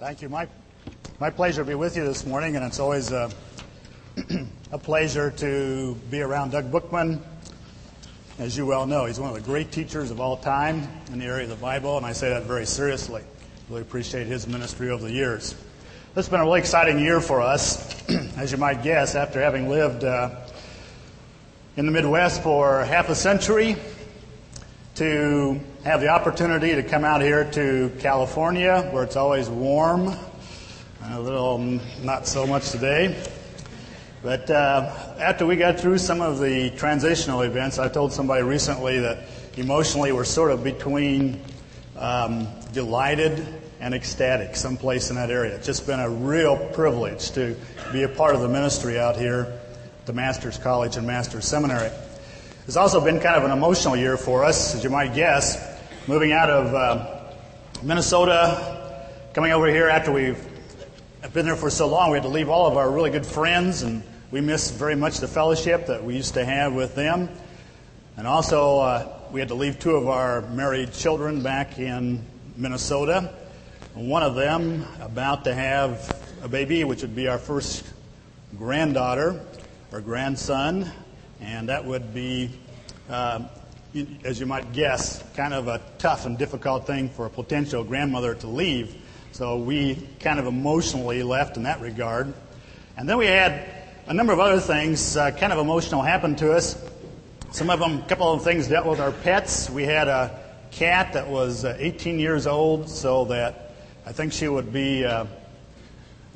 Thank you. My, my pleasure to be with you this morning, and it's always a, a pleasure to be around Doug Bookman. As you well know, he's one of the great teachers of all time in the area of the Bible, and I say that very seriously. Really appreciate his ministry over the years. This has been a really exciting year for us, as you might guess, after having lived uh, in the Midwest for half a century to have the opportunity to come out here to California, where it's always warm. A little not so much today. But uh, after we got through some of the transitional events, I told somebody recently that emotionally we're sort of between um, delighted and ecstatic, someplace in that area. It's just been a real privilege to be a part of the ministry out here the Master's College and Master's Seminary. It's also been kind of an emotional year for us, as you might guess, moving out of uh, Minnesota, coming over here after we've been there for so long. We had to leave all of our really good friends, and we miss very much the fellowship that we used to have with them. And also, uh, we had to leave two of our married children back in Minnesota. One of them about to have a baby, which would be our first granddaughter or grandson, and that would be, uh, as you might guess, kind of a tough and difficult thing for a potential grandmother to leave. So we kind of emotionally left in that regard. And then we had a number of other things uh, kind of emotional happen to us. Some of them, a couple of things dealt with our pets. We had a cat that was uh, 18 years old, so that I think she would be uh,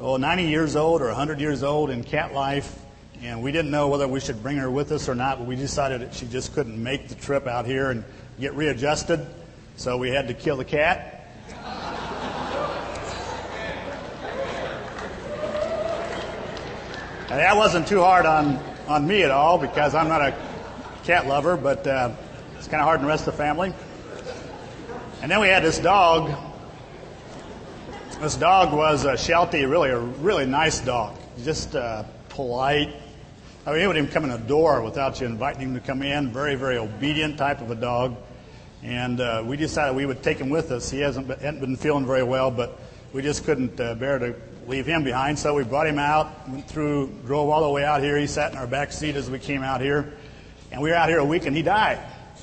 oh, 90 years old or 100 years old in cat life. And we didn't know whether we should bring her with us or not, but we decided that she just couldn't make the trip out here and get readjusted. So we had to kill the cat. And that wasn't too hard on, on me at all because I'm not a cat lover, but uh, it's kind of hard on the rest of the family. And then we had this dog. This dog was a Sheltie, really a really nice dog, just uh, polite. I mean, he wouldn't even come in the door without you inviting him to come in. Very, very obedient type of a dog. And uh, we decided we would take him with us. He hasn't been, hadn't been feeling very well, but we just couldn't uh, bear to leave him behind. So we brought him out, went through, drove all the way out here. He sat in our back seat as we came out here. And we were out here a week and he died.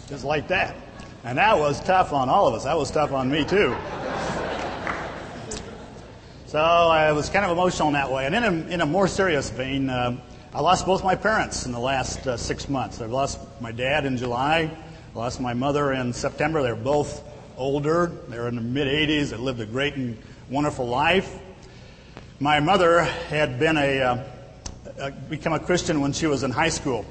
Just like that. And that was tough on all of us. That was tough on me too. So I was kind of emotional in that way. And in a, in a more serious vein, uh, I lost both my parents in the last uh, six months. I lost my dad in July. I lost my mother in September. They're both older. They're in their mid 80s. They lived a great and wonderful life. My mother had been a, uh, become a Christian when she was in high school,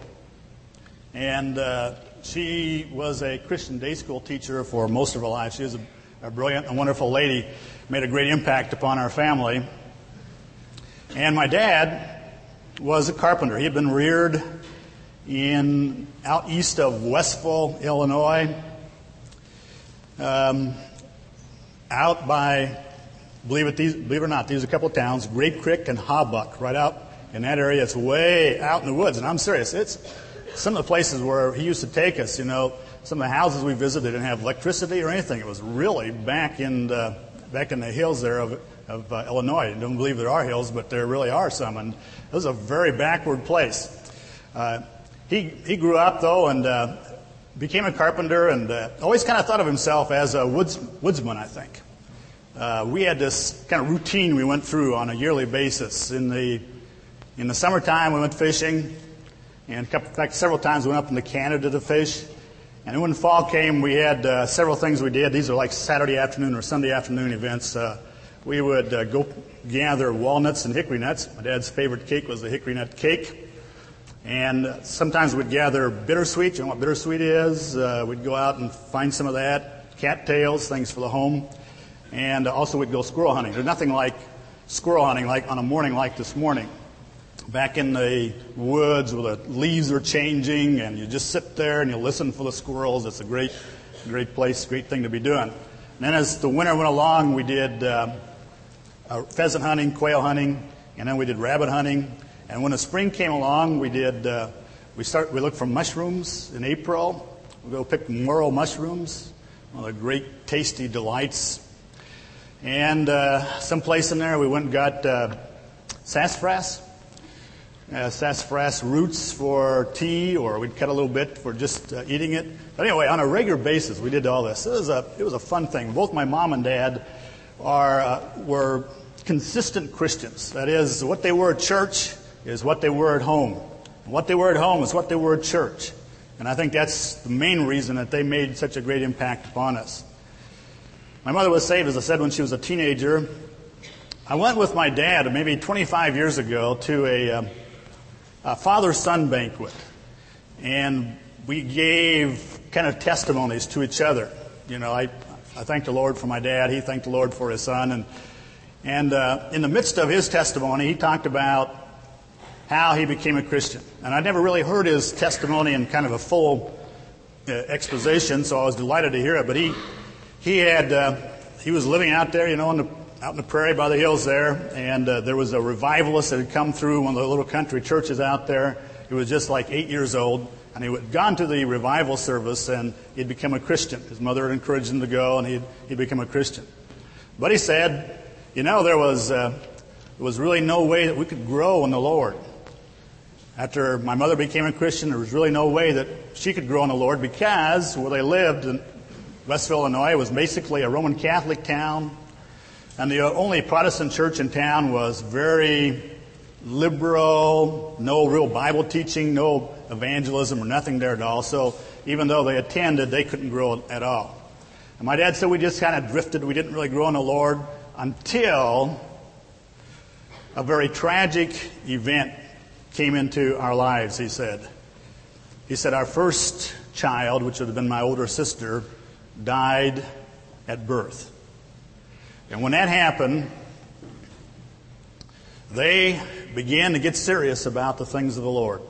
and uh, she was a Christian day school teacher for most of her life. She was a, a brilliant and wonderful lady, made a great impact upon our family. And my dad was a carpenter. He had been reared in out east of Westville, Illinois, um, out by Believe it, these, believe it or not, these are a couple of towns, Grape Creek and Hawbuck, right out in that area. It's way out in the woods, and I'm serious. It's some of the places where he used to take us. You know, some of the houses we visited didn't have electricity or anything. It was really back in the back in the hills there of, of uh, Illinois. I don't believe there are hills, but there really are some, and it was a very backward place. Uh, he he grew up though and uh, became a carpenter, and uh, always kind of thought of himself as a woods, woodsman. I think uh, we had this kind of routine we went through on a yearly basis. In the in the summertime, we went fishing, and in fact, several times we went up into Canada to fish. And when fall came, we had uh, several things we did. These are like Saturday afternoon or Sunday afternoon events. Uh, we would uh, go gather walnuts and hickory nuts. My dad's favorite cake was the hickory nut cake. And sometimes we'd gather bittersweet. You know what bittersweet is? Uh, we'd go out and find some of that. Cattails, things for the home and also we'd go squirrel hunting. There's nothing like squirrel hunting like on a morning like this morning. Back in the woods where the leaves are changing and you just sit there and you listen for the squirrels. It's a great, great place, great thing to be doing. And then as the winter went along, we did uh, uh, pheasant hunting, quail hunting, and then we did rabbit hunting. And when the spring came along, we did, uh, we start, we looked for mushrooms in April. We go pick morel mushrooms, one of the great tasty delights And uh, someplace in there, we went and got uh, sassafras, uh, sassafras roots for tea, or we'd cut a little bit for just uh, eating it. But anyway, on a regular basis, we did all this. It was a, it was a fun thing. Both my mom and dad are, uh, were consistent Christians. That is, what they were at church is what they were at home. And what they were at home is what they were at church. And I think that's the main reason that they made such a great impact upon us. My mother was saved, as I said, when she was a teenager. I went with my dad maybe 25 years ago to a, um, a father son banquet. And we gave kind of testimonies to each other. You know, I, I thanked the Lord for my dad, he thanked the Lord for his son. And, and uh, in the midst of his testimony, he talked about how he became a Christian. And I'd never really heard his testimony in kind of a full uh, exposition, so I was delighted to hear it. But he, he had, uh, he was living out there, you know, in the, out in the prairie by the hills there, and uh, there was a revivalist that had come through one of the little country churches out there. He was just like eight years old, and he had gone to the revival service, and he'd become a Christian. His mother had encouraged him to go, and he'd, he'd become a Christian. But he said, you know, there was, uh, there was really no way that we could grow in the Lord. After my mother became a Christian, there was really no way that she could grow in the Lord because where they lived in Westville, Illinois, was basically a Roman Catholic town. And the only Protestant church in town was very liberal, no real Bible teaching, no evangelism or nothing there at all. So even though they attended, they couldn't grow at all. And my dad said we just kind of drifted. We didn't really grow in the Lord until a very tragic event came into our lives, he said. He said, Our first child, which would have been my older sister, died at birth. And when that happened, they began to get serious about the things of the Lord.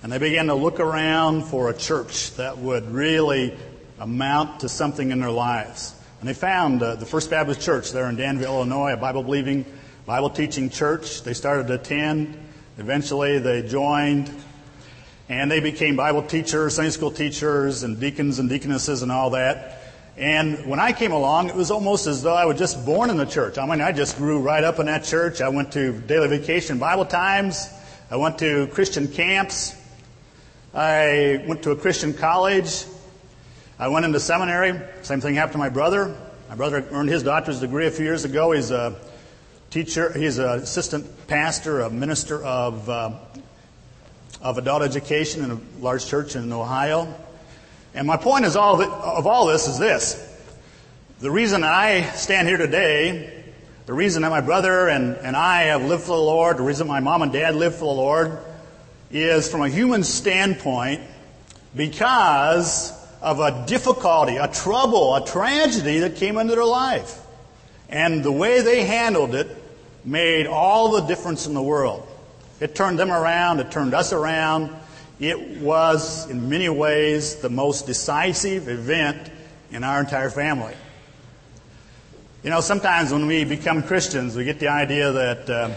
And they began to look around for a church that would really amount to something in their lives. And they found uh, the First Baptist Church there in Danville, Illinois, a Bible believing, Bible teaching church. They started to attend. Eventually, they joined and they became Bible teachers, Sunday school teachers, and deacons and deaconesses and all that. And when I came along, it was almost as though I was just born in the church. I mean, I just grew right up in that church. I went to daily vacation Bible times. I went to Christian camps. I went to a Christian college. I went into seminary. Same thing happened to my brother. My brother earned his doctor's degree a few years ago. He's a teacher. He's an assistant pastor, a minister of, uh, of adult education in a large church in Ohio. And my point is all of all this is this. The reason I stand here today, the reason that my brother and, and I have lived for the Lord, the reason my mom and dad lived for the Lord, is from a human standpoint because of a difficulty, a trouble, a tragedy that came into their life. And the way they handled it made all the difference in the world. It turned them around, it turned us around. It was, in many ways, the most decisive event in our entire family. You know, sometimes when we become Christians, we get the idea that uh,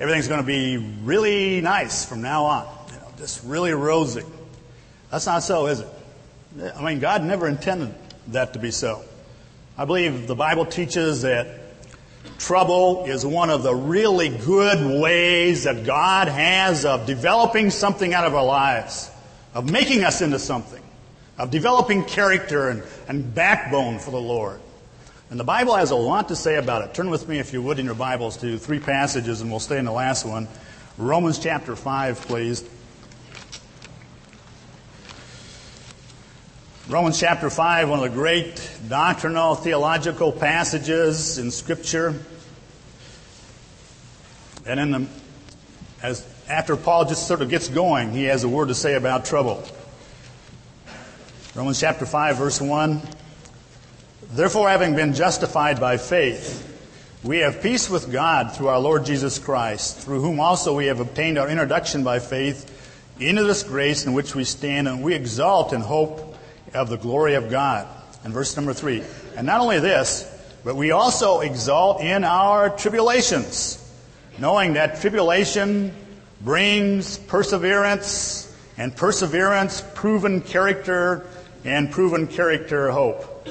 everything's going to be really nice from now on, you know, just really rosy. That's not so, is it? I mean, God never intended that to be so. I believe the Bible teaches that trouble is one of the really good ways that God has of developing something out of our lives, of making us into something, of developing character and, and backbone for the Lord. And the Bible has a lot to say about it. Turn with me, if you would, in your Bibles to three passages, and we'll stay in the last one. Romans chapter 5, please. Romans chapter 5, one of the great doctrinal theological passages in Scripture. And in the, as after Paul just sort of gets going, he has a word to say about trouble. Romans chapter 5, verse 1. Therefore, having been justified by faith, we have peace with God through our Lord Jesus Christ, through whom also we have obtained our introduction by faith into this grace in which we stand, and we exalt in hope of the glory of God. And verse number three. And not only this, but we also exalt in our tribulations, knowing that tribulation brings perseverance, and perseverance, proven character, and proven character, hope.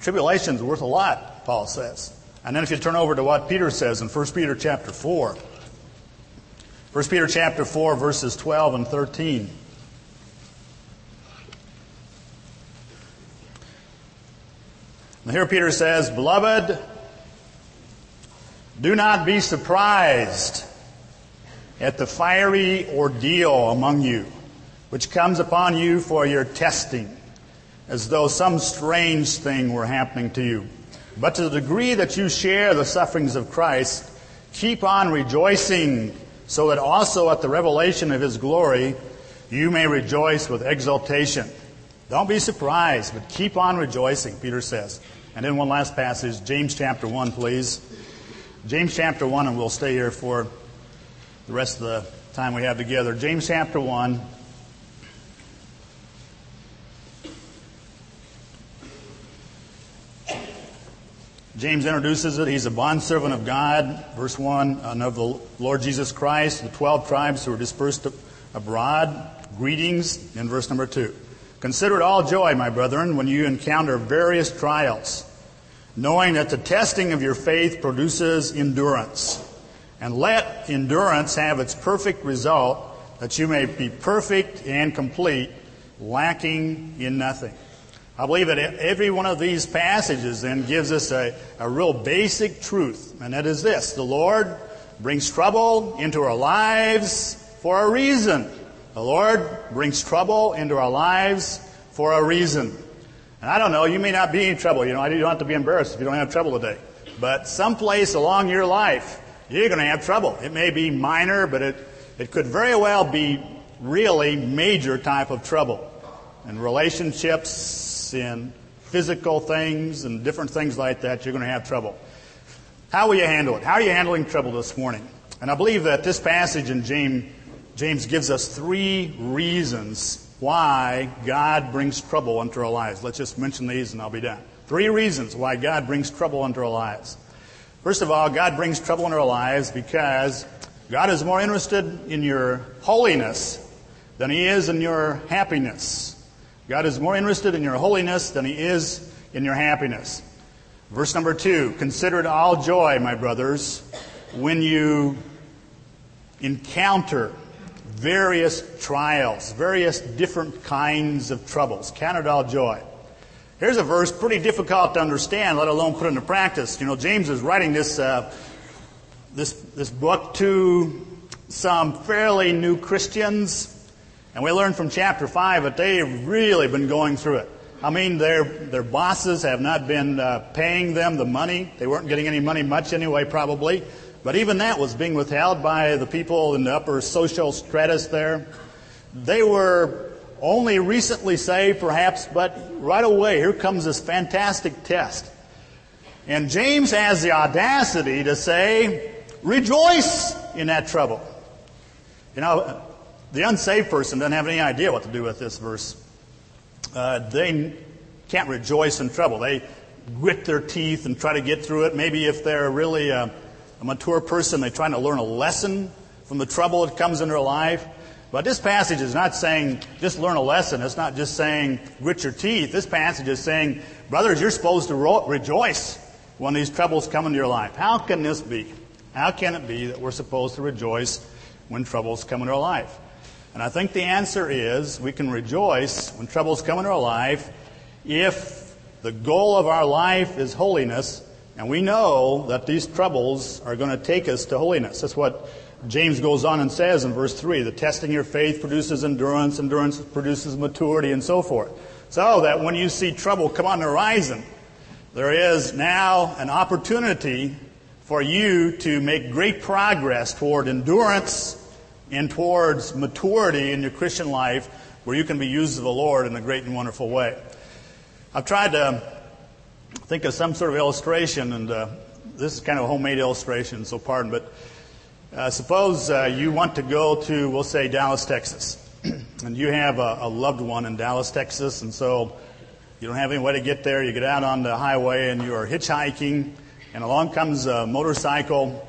Tribulation's worth a lot, Paul says. And then if you turn over to what Peter says in 1 Peter chapter 4, 1 Peter chapter 4, verses 12 and 13. And here Peter says, Beloved, do not be surprised at the fiery ordeal among you, which comes upon you for your testing, as though some strange thing were happening to you. But to the degree that you share the sufferings of Christ, keep on rejoicing, so that also at the revelation of his glory you may rejoice with exultation. Don't be surprised, but keep on rejoicing, Peter says. And then one last passage, James chapter 1, please. James chapter 1, and we'll stay here for the rest of the time we have together. James chapter 1. James introduces it. He's a bondservant of God, verse 1, and of the Lord Jesus Christ, the 12 tribes who are dispersed abroad. Greetings in verse number 2. Consider it all joy, my brethren, when you encounter various trials, knowing that the testing of your faith produces endurance. And let endurance have its perfect result, that you may be perfect and complete, lacking in nothing. I believe that every one of these passages then gives us a, a real basic truth, and that is this the Lord brings trouble into our lives for a reason. The Lord brings trouble into our lives for a reason. And I don't know, you may not be in trouble. You know, you don't have to be embarrassed if you don't have trouble today. But someplace along your life, you're going to have trouble. It may be minor, but it, it could very well be really major type of trouble. In relationships, in physical things, and different things like that, you're going to have trouble. How will you handle it? How are you handling trouble this morning? And I believe that this passage in James, James gives us three reasons why God brings trouble into our lives. Let's just mention these and I'll be done. Three reasons why God brings trouble into our lives. First of all, God brings trouble in our lives because God is more interested in your holiness than He is in your happiness. God is more interested in your holiness than He is in your happiness. Verse number two Consider it all joy, my brothers, when you encounter various trials, various different kinds of troubles. Count all joy. Here's a verse pretty difficult to understand, let alone put into practice. You know, James is writing this, uh, this, this book to some fairly new Christians, and we learn from chapter 5 that they've really been going through it. I mean, their, their bosses have not been uh, paying them the money. They weren't getting any money much anyway, probably. But even that was being withheld by the people in the upper social stratus there. They were only recently saved, perhaps, but right away, here comes this fantastic test. And James has the audacity to say, rejoice in that trouble. You know, the unsaved person doesn't have any idea what to do with this verse. Uh, they can't rejoice in trouble. They grit their teeth and try to get through it. Maybe if they're really a, a mature person, they're trying to learn a lesson from the trouble that comes in their life. But this passage is not saying just learn a lesson. It's not just saying grit your teeth. This passage is saying, brothers, you're supposed to ro- rejoice when these troubles come into your life. How can this be? How can it be that we're supposed to rejoice when troubles come into our life? And I think the answer is we can rejoice when troubles come into our life if the goal of our life is holiness, and we know that these troubles are going to take us to holiness. That's what James goes on and says in verse 3 the testing of your faith produces endurance, endurance produces maturity, and so forth. So that when you see trouble come on the horizon, there is now an opportunity for you to make great progress toward endurance and towards maturity in your Christian life where you can be used of the Lord in a great and wonderful way. I've tried to think of some sort of illustration, and uh, this is kind of a homemade illustration, so pardon, but uh, suppose uh, you want to go to, we'll say, Dallas, Texas, and you have a, a, loved one in Dallas, Texas, and so you don't have any way to get there. You get out on the highway and you are hitchhiking, and along comes a motorcycle.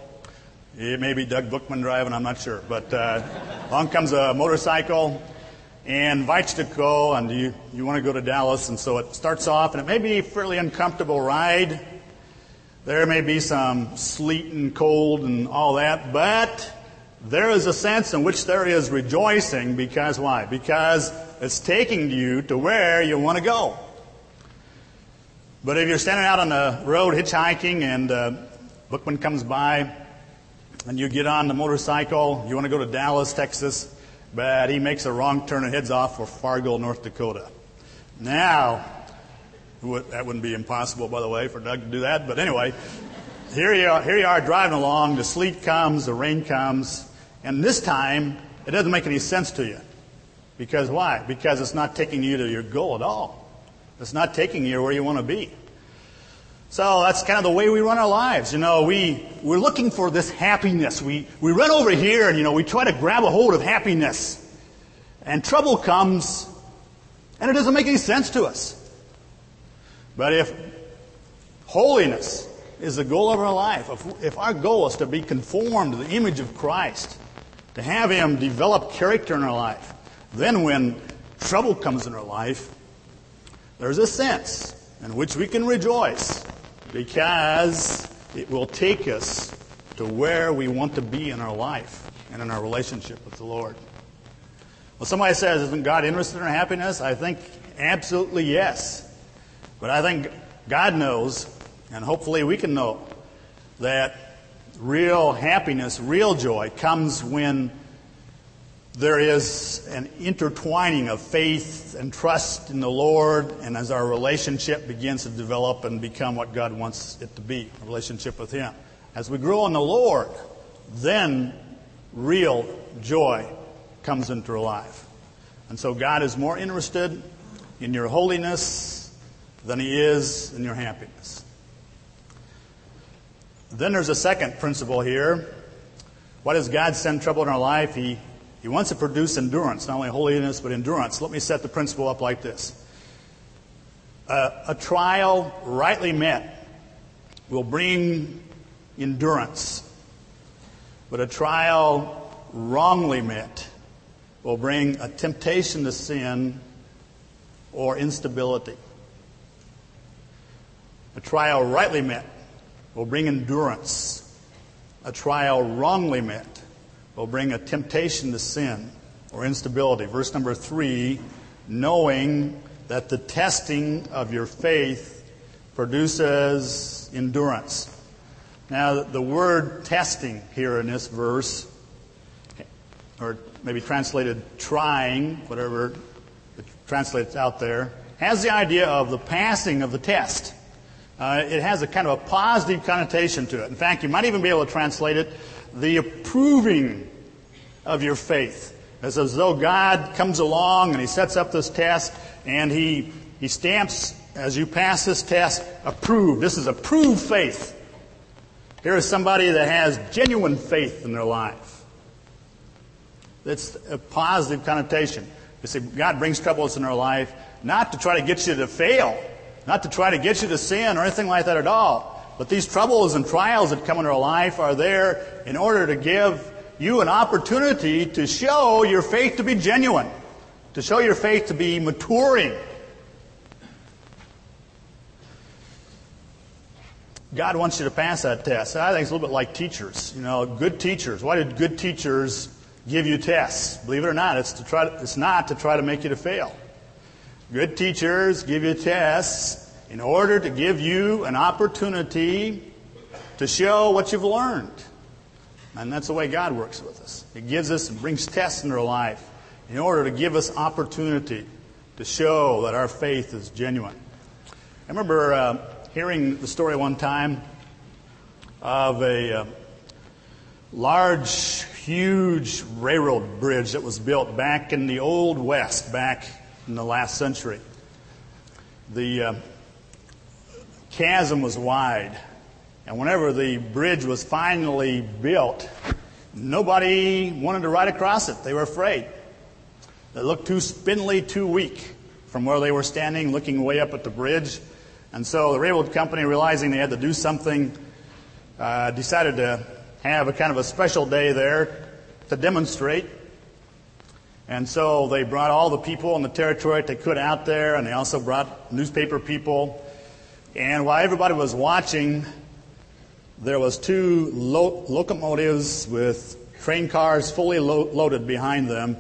It may be Doug Bookman driving, I'm not sure, but uh, along comes a motorcycle, and invites to go, and you, you want to go to Dallas. And so it starts off, and it may be a fairly uncomfortable ride. There may be some sleet and cold and all that, but there is a sense in which there is rejoicing because why? Because it's taking you to where you want to go. But if you're standing out on the road hitchhiking and uh, Bookman comes by and you get on the motorcycle, you want to go to Dallas, Texas, but he makes a wrong turn and heads off for Fargo, North Dakota. Now, that wouldn't be impossible, by the way, for Doug to do that. But anyway, here you are, here you are driving along. The sleet comes, the rain comes, and this time it doesn't make any sense to you. Because why? Because it's not taking you to your goal at all. It's not taking you where you want to be. So that's kind of the way we run our lives. You know, we, we're looking for this happiness. We, we run over here and, you know, we try to grab a hold of happiness. And trouble comes and it doesn't make any sense to us. But if holiness is the goal of our life, if, if our goal is to be conformed to the image of Christ, to have Him develop character in our life, then when trouble comes in our life, there's a sense in which we can rejoice because it will take us to where we want to be in our life and in our relationship with the Lord. Well, somebody says, Isn't God interested in our happiness? I think absolutely yes. But I think God knows, and hopefully we can know, that real happiness, real joy comes when there is an intertwining of faith and trust in the Lord, and as our relationship begins to develop and become what God wants it to be a relationship with Him. As we grow in the Lord, then real joy comes into our life. And so God is more interested in your holiness than He is in your happiness. Then there's a second principle here. Why does God send trouble in our life? He he wants to produce endurance, not only holiness, but endurance. Let me set the principle up like this uh, A trial rightly met will bring endurance, but a trial wrongly met will bring a temptation to sin or instability. A trial rightly met will bring endurance. A trial wrongly met will bring a temptation to sin or instability. Verse number three, knowing that the testing of your faith produces endurance. Now, the word testing here in this verse, or maybe translated trying, whatever it translates out there, has the idea of the passing of the test. Uh, it has a kind of a positive connotation to it. In fact, you might even be able to translate it the approving of your faith. It's as though God comes along and He sets up this test and He, he stamps, as you pass this test, approved. This is approved faith. Here is somebody that has genuine faith in their life. That's a positive connotation. You see, God brings troubles in our life not to try to get you to fail, not to try to get you to sin or anything like that at all. But these troubles and trials that come in our life are there in order to give you an opportunity to show your faith to be genuine, to show your faith to be maturing. God wants you to pass that test. I think it's a little bit like teachers. You know, good teachers. Why did good teachers give you tests? Believe it or not, it's to try to, it's not to try to make you to fail. Good teachers give you tests in order to give you an opportunity to show what you've learned. And that's the way God works with us. He gives us and brings tests into our life in order to give us opportunity to show that our faith is genuine. I remember uh, hearing the story one time of a uh, large, huge railroad bridge that was built back in the Old West, back in the last century. The uh, chasm was wide and whenever the bridge was finally built, nobody wanted to ride across it. They were afraid. It looked too spindly, too weak from where they were standing, looking way up at the bridge. And so the railroad company, realizing they had to do something, uh, decided to have a kind of a special day there to demonstrate. And so they brought all the people in the territory that they could out there, and they also brought newspaper people. And while everybody was watching, there was two lo- locomotives with train cars fully lo- loaded behind them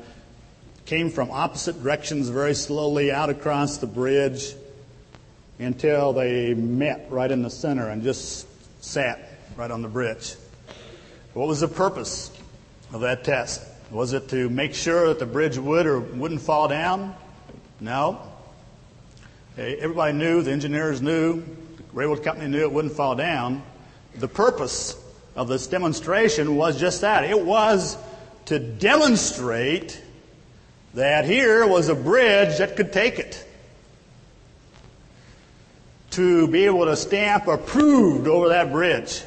came from opposite directions very slowly out across the bridge until they met right in the center and just sat right on the bridge. What was the purpose of that test? Was it to make sure that the bridge would or wouldn't fall down? No. Everybody knew, the engineers knew, the railroad company knew it wouldn't fall down. The purpose of this demonstration was just that. It was to demonstrate that here was a bridge that could take it. To be able to stamp approved over that bridge.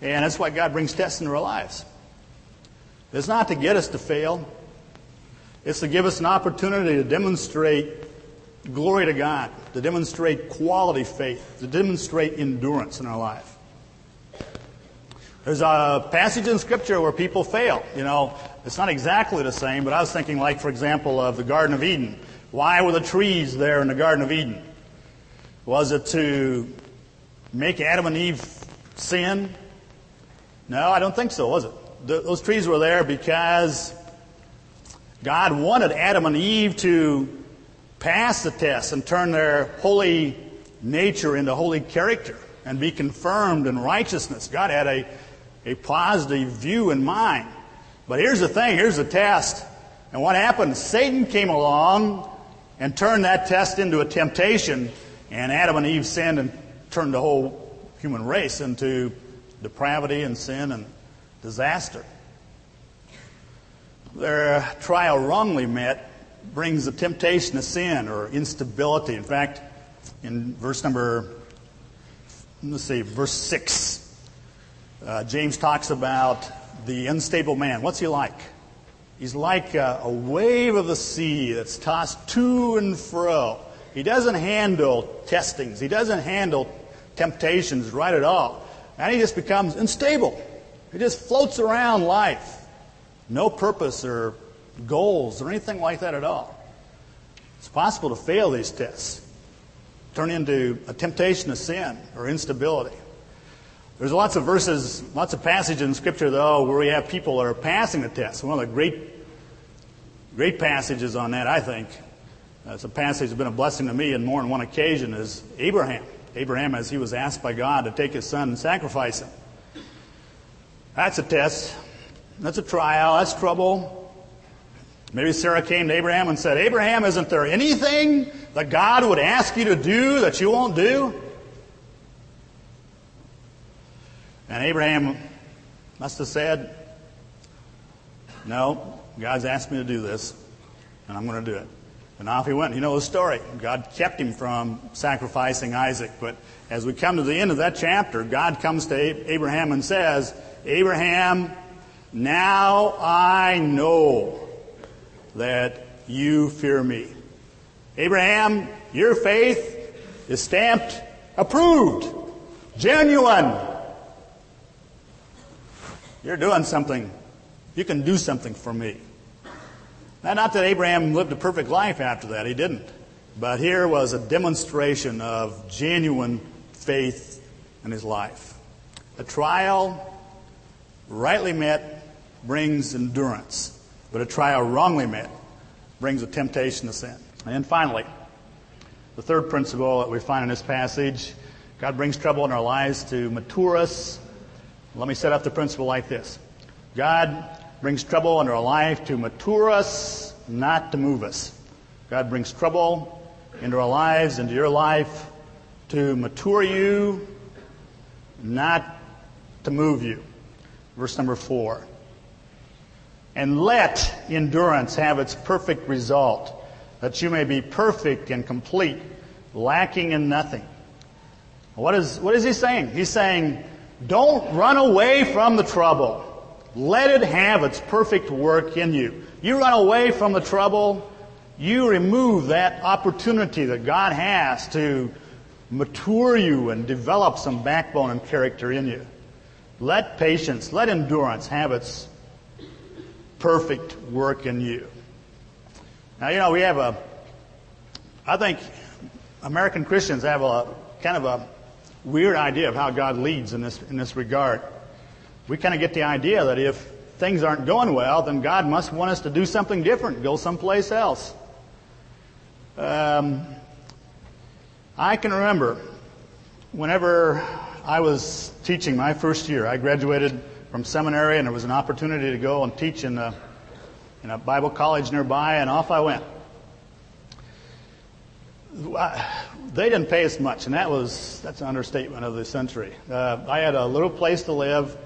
And that's why God brings tests into our lives. It's not to get us to fail. It's to give us an opportunity to demonstrate glory to God, to demonstrate quality faith, to demonstrate endurance in our life. There's a passage in Scripture where people fail. You know, it's not exactly the same, but I was thinking, like, for example, of the Garden of Eden. Why were the trees there in the Garden of Eden? Was it to make Adam and Eve sin? No, I don't think so, was it? Those trees were there because God wanted Adam and Eve to pass the test and turn their holy nature into holy character and be confirmed in righteousness. God had a a positive view in mind. But here's the thing, here's the test. And what happened? Satan came along and turned that test into a temptation, and Adam and Eve sinned and turned the whole human race into depravity and sin and disaster. Their trial wrongly met brings the temptation to sin or instability. In fact, in verse number, let's see, verse 6, uh, James talks about the unstable man. What's he like? He's like a, a wave of the sea that's tossed to and fro. He doesn't handle testings. He doesn't handle temptations right at all. And he just becomes unstable. He just floats around life. No purpose or goals or anything like that at all. It's possible to fail these tests, turn into a temptation to sin or instability. There's lots of verses, lots of passages in Scripture, though, where we have people that are passing the test. One of the great, great passages on that, I think, uh, it's a passage that's been a blessing to me on more than one occasion, is Abraham. Abraham, as he was asked by God to take his son and sacrifice him. That's a test. That's a trial. That's trouble. Maybe Sarah came to Abraham and said, Abraham, isn't there anything that God would ask you to do that you won't do? And Abraham must have said, No, God's asked me to do this, and I'm going to do it. And off he went. You know the story. God kept him from sacrificing Isaac. But as we come to the end of that chapter, God comes to Abraham and says, Abraham, now I know that you fear me. Abraham, your faith is stamped approved, genuine, you're doing something. You can do something for me. Now, not that Abraham lived a perfect life after that, he didn't. But here was a demonstration of genuine faith in his life. A trial, rightly met, brings endurance, but a trial wrongly met brings a temptation to sin. And then finally, the third principle that we find in this passage God brings trouble in our lives to mature us let me set up the principle like this God brings trouble into our life to mature us, not to move us. God brings trouble into our lives, into your life, to mature you, not to move you. Verse number four. And let endurance have its perfect result, that you may be perfect and complete, lacking in nothing. What is, what is he saying? He's saying, don't run away from the trouble. Let it have its perfect work in you. You run away from the trouble, you remove that opportunity that God has to mature you and develop some backbone and character in you. Let patience, let endurance have its perfect work in you. Now, you know, we have a, I think American Christians have a kind of a weird idea of how God leads in this, in this regard. We kind of get the idea that if things aren't going well, then God must want us to do something different, go someplace else. Um, I can remember whenever I was teaching my first year, I graduated from seminary and there was an opportunity to go and teach in a, in a Bible college nearby, and off I went. They didn't pay us much, and that was that's an understatement of the century. Uh, I had a little place to live.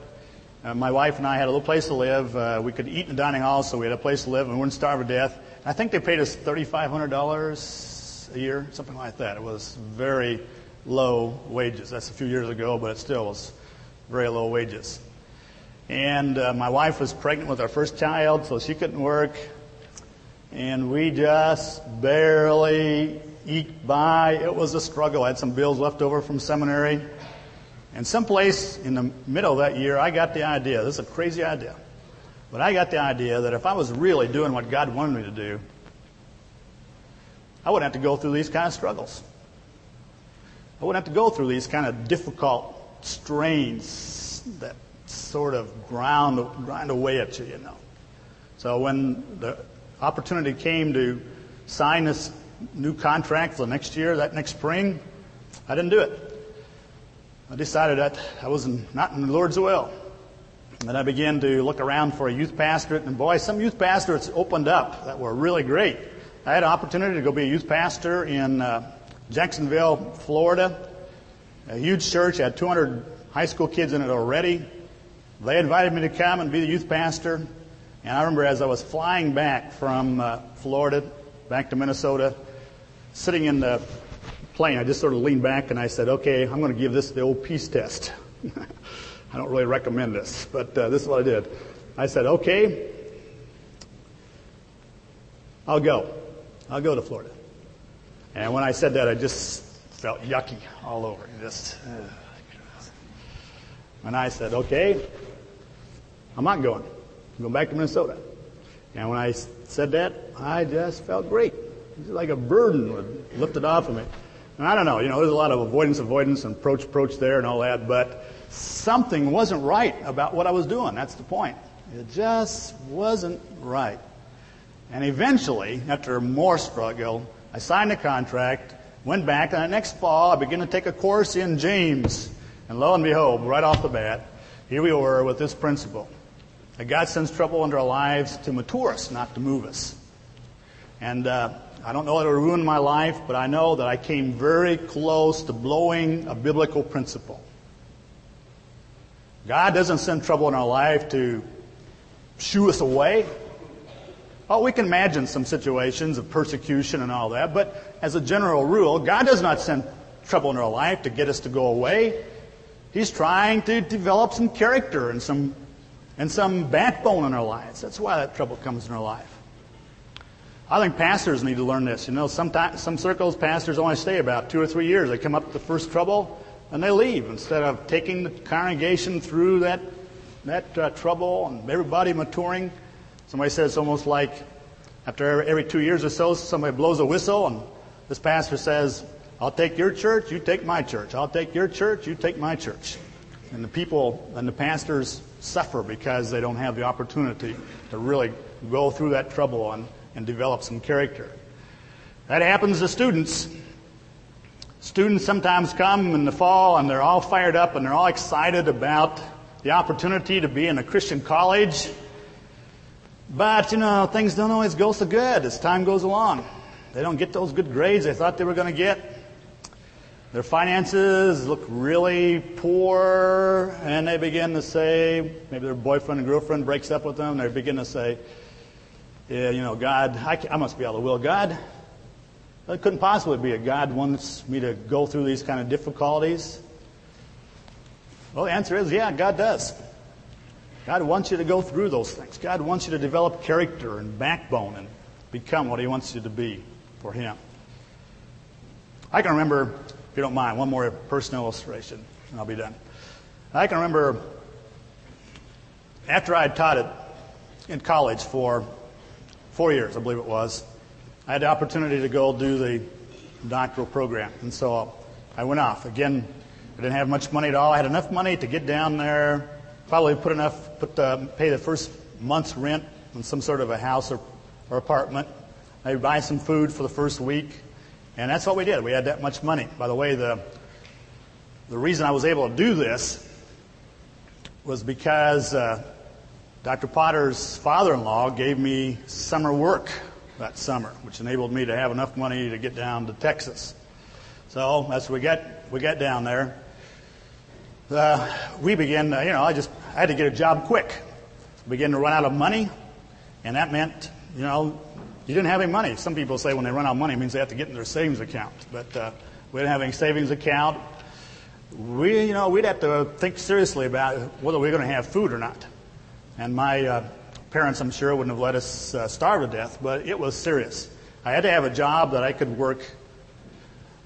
Uh, my wife and I had a little place to live. Uh, we could eat in the dining hall, so we had a place to live and we wouldn't starve to death. I think they paid us $3,500 a year, something like that. It was very low wages. That's a few years ago, but it still was very low wages. And uh, my wife was pregnant with our first child, so she couldn't work. And we just barely eke by. It was a struggle. I had some bills left over from seminary. And someplace in the middle of that year, I got the idea. This is a crazy idea. But I got the idea that if I was really doing what God wanted me to do, I wouldn't have to go through these kind of struggles. I wouldn't have to go through these kind of difficult strains that sort of ground, grind away at you, you know. So when the opportunity came to sign this new contract for the next year, that next spring, I didn't do it. I decided that I was not in the Lord's will. And then I began to look around for a youth pastorate, and boy, some youth pastorates opened up that were really great. I had an opportunity to go be a youth pastor in uh, Jacksonville, Florida. A huge church, had 200 high school kids in it already. They invited me to come and be the youth pastor. And I remember as I was flying back from uh, Florida back to Minnesota, sitting in the plane, I just sort of leaned back and I said, okay, I'm going to give this the old peace test. I don't really recommend this, but uh, this is what I did. I said, okay, I'll go. I'll go to Florida. And when I said that, I just felt yucky all over. Just, uh, and I said, okay, I'm not going. I'm going back to Minnesota. And when I said that, I just felt great. It was like a burden was lifted off of me. And I don't know, you know, there's a lot of avoidance, avoidance, and approach, approach there and all that, but something wasn't right about what I was doing. That's the point. It just wasn't right. And eventually, after more struggle, I signed a contract, went back, and the next fall I began to take a course in James. And lo and behold, right off the bat, here we were with this principle that God sends trouble into our lives to mature us, not to move us. And uh, I don't know that it ruined my life, but I know that I came very close to blowing a biblical principle. God doesn't send trouble in our life to shoo us away. Oh, we can imagine some situations of persecution and all that, but as a general rule, God does not send trouble in our life to get us to go away. He's trying to develop some character and some and some backbone in our lives. That's why that trouble comes in our life. I think pastors need to learn this. You know, sometimes some circles pastors only stay about two or three years. They come up to the first trouble and they leave instead of taking the congregation through that that uh, trouble and everybody maturing. Somebody said it's almost like after every two years or so, somebody blows a whistle and this pastor says, "I'll take your church, you take my church. I'll take your church, you take my church." And the people and the pastors suffer because they don't have the opportunity to really go through that trouble and and develop some character. That happens to students. Students sometimes come in the fall and they're all fired up and they're all excited about the opportunity to be in a Christian college. But, you know, things don't always go so good as time goes along. They don't get those good grades they thought they were going to get. Their finances look really poor, and they begin to say, maybe their boyfriend and girlfriend breaks up with them, they begin to say, yeah, you know, God, I, I must be out of will God. It couldn't possibly be a God wants me to go through these kind of difficulties. Well, the answer is yeah, God does. God wants you to go through those things. God wants you to develop character and backbone and become what He wants you to be for Him. I can remember, if you don't mind, one more personal illustration, and I'll be done. I can remember after I had taught at in college for four years, I believe it was. I had the opportunity to go do the doctoral program, and so uh, I went off. Again, I didn't have much money at all. I had enough money to get down there, probably put enough, put the, pay the first month's rent in some sort of a house or, or apartment. Maybe buy some food for the first week, and that's what we did. We had that much money. By the way, the the reason I was able to do this was because uh, Dr. Potter's father-in-law gave me summer work that summer, which enabled me to have enough money to get down to Texas. So as we got we got down there, uh, we began. Uh, you know, I just I had to get a job quick. Began to run out of money, and that meant you know you didn't have any money. Some people say when they run out of money, it means they have to get in their savings account. But uh, we didn't have any savings account. We, you know, we'd have to think seriously about whether we we're going to have food or not. And my uh, parents, I'm sure, wouldn't have let us uh, starve to death, but it was serious. I had to have a job that I could work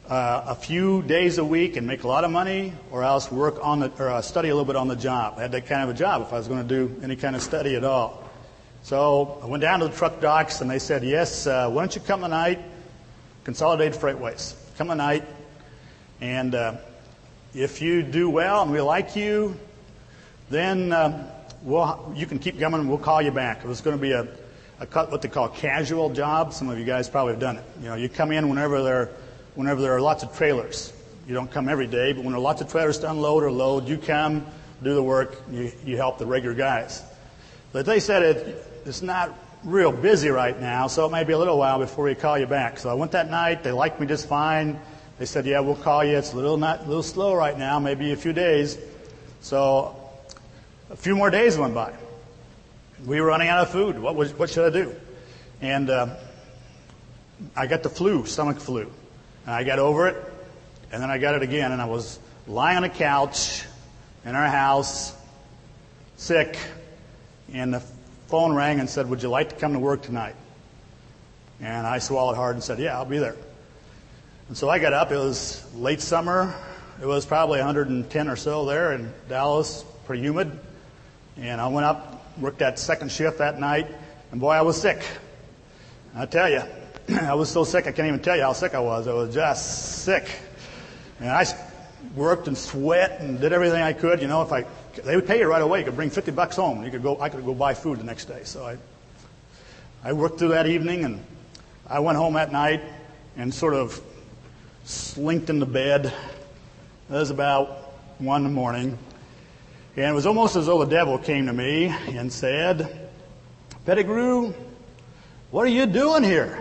uh, a few days a week and make a lot of money, or else work on the, or uh, study a little bit on the job. I had that kind of a job if I was going to do any kind of study at all. So I went down to the truck docks and they said, yes, uh, why don't you come tonight? Consolidated Freightways. Come tonight. And uh, if you do well and we like you, then uh, we'll, you can keep coming and we'll call you back. It was going to be a, a what they call casual job. Some of you guys probably have done it. You know, you come in whenever there, whenever there are lots of trailers. You don't come every day, but when there are lots of trailers to unload or load, you come, do the work, you, you help the regular guys. But they said it, it's not real busy right now, so it may be a little while before we call you back. So I went that night. They liked me just fine. They said, "Yeah, we'll call you. It's a little not a little slow right now, maybe a few days." So a few more days went by. We were running out of food. What was what should I do? And uh, I got the flu, stomach flu, and I got over it, and then I got it again, and I was lying on a couch in our house, sick, and the phone rang and said, Would you like to come to work tonight? And I swallowed hard and said, Yeah, I'll be there. And so I got up. It was late summer. It was probably 110 or so there in Dallas, pretty humid. And I went up, worked that second shift that night, and boy, I was sick. I tell you, I was so sick I can't even tell you how sick I was. I was just sick. And I worked and sweat and did everything I could. You know, if I they would pay you right away. You could bring 50 bucks home. You could go, I could go buy food the next day. So I, I worked through that evening and I went home that night and sort of slinked in the bed. It was about one in the morning. And it was almost as though the devil came to me and said, Pettigrew, what are you doing here?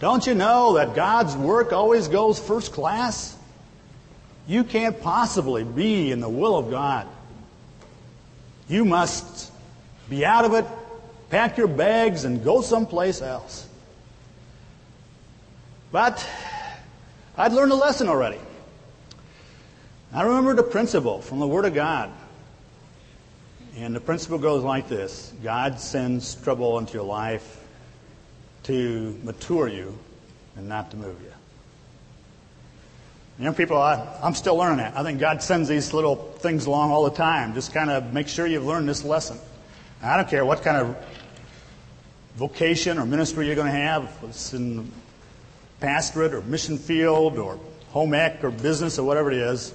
Don't you know that God's work always goes first class? You can't possibly be in the will of God. You must be out of it, pack your bags, and go someplace else. But I'd learned a lesson already. I remembered a principle from the Word of God. And the principle goes like this God sends trouble into your life to mature you and not to move you. Young people, I, I'm still learning that. I think God sends these little things along all the time. Just kind of make sure you've learned this lesson. I don't care what kind of vocation or ministry you're going to have, if it's in the pastorate or mission field or home ec or business or whatever it is.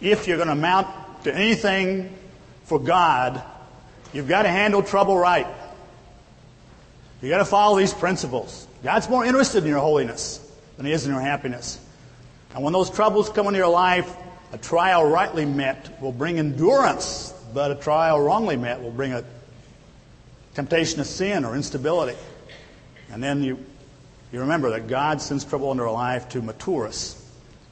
If you're going to amount to anything for God, you've got to handle trouble right. You've got to follow these principles. God's more interested in your holiness than he is in your happiness. And when those troubles come into your life, a trial rightly met will bring endurance, but a trial wrongly met will bring a temptation of sin or instability. And then you, you remember that God sends trouble into our life to mature us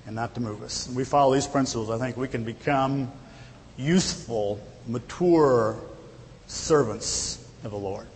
and not to move us. And we follow these principles, I think we can become useful, mature servants of the Lord.